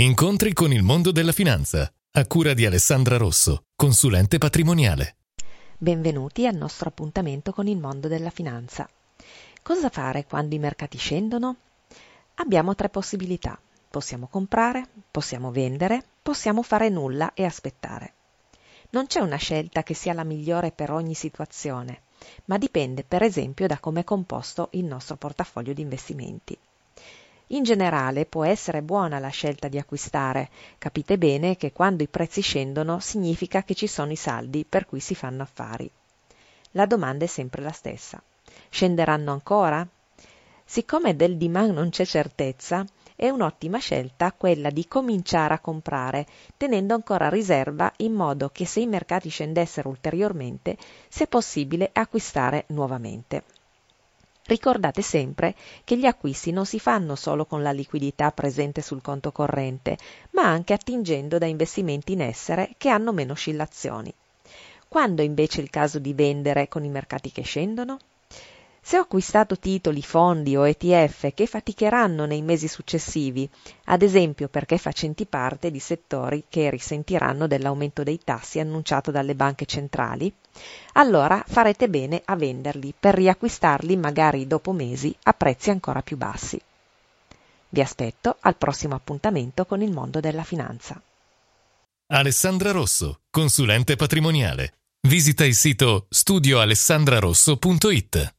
Incontri con il mondo della finanza, a cura di Alessandra Rosso, consulente patrimoniale. Benvenuti al nostro appuntamento con il mondo della finanza. Cosa fare quando i mercati scendono? Abbiamo tre possibilità. Possiamo comprare, possiamo vendere, possiamo fare nulla e aspettare. Non c'è una scelta che sia la migliore per ogni situazione, ma dipende per esempio da come è composto il nostro portafoglio di investimenti. In generale può essere buona la scelta di acquistare. Capite bene che quando i prezzi scendono significa che ci sono i saldi per cui si fanno affari. La domanda è sempre la stessa. Scenderanno ancora? Siccome del demand non c'è certezza, è un'ottima scelta quella di cominciare a comprare, tenendo ancora riserva in modo che se i mercati scendessero ulteriormente sia possibile acquistare nuovamente. Ricordate sempre che gli acquisti non si fanno solo con la liquidità presente sul conto corrente, ma anche attingendo da investimenti in essere che hanno meno oscillazioni. Quando invece è il caso di vendere con i mercati che scendono? Se ho acquistato titoli, fondi o ETF che faticheranno nei mesi successivi, ad esempio perché facenti parte di settori che risentiranno dell'aumento dei tassi annunciato dalle banche centrali, allora farete bene a venderli per riacquistarli magari dopo mesi a prezzi ancora più bassi. Vi aspetto al prossimo appuntamento con il mondo della finanza. Alessandra Rosso, consulente patrimoniale. Visita il sito studioalessandrarosso.it.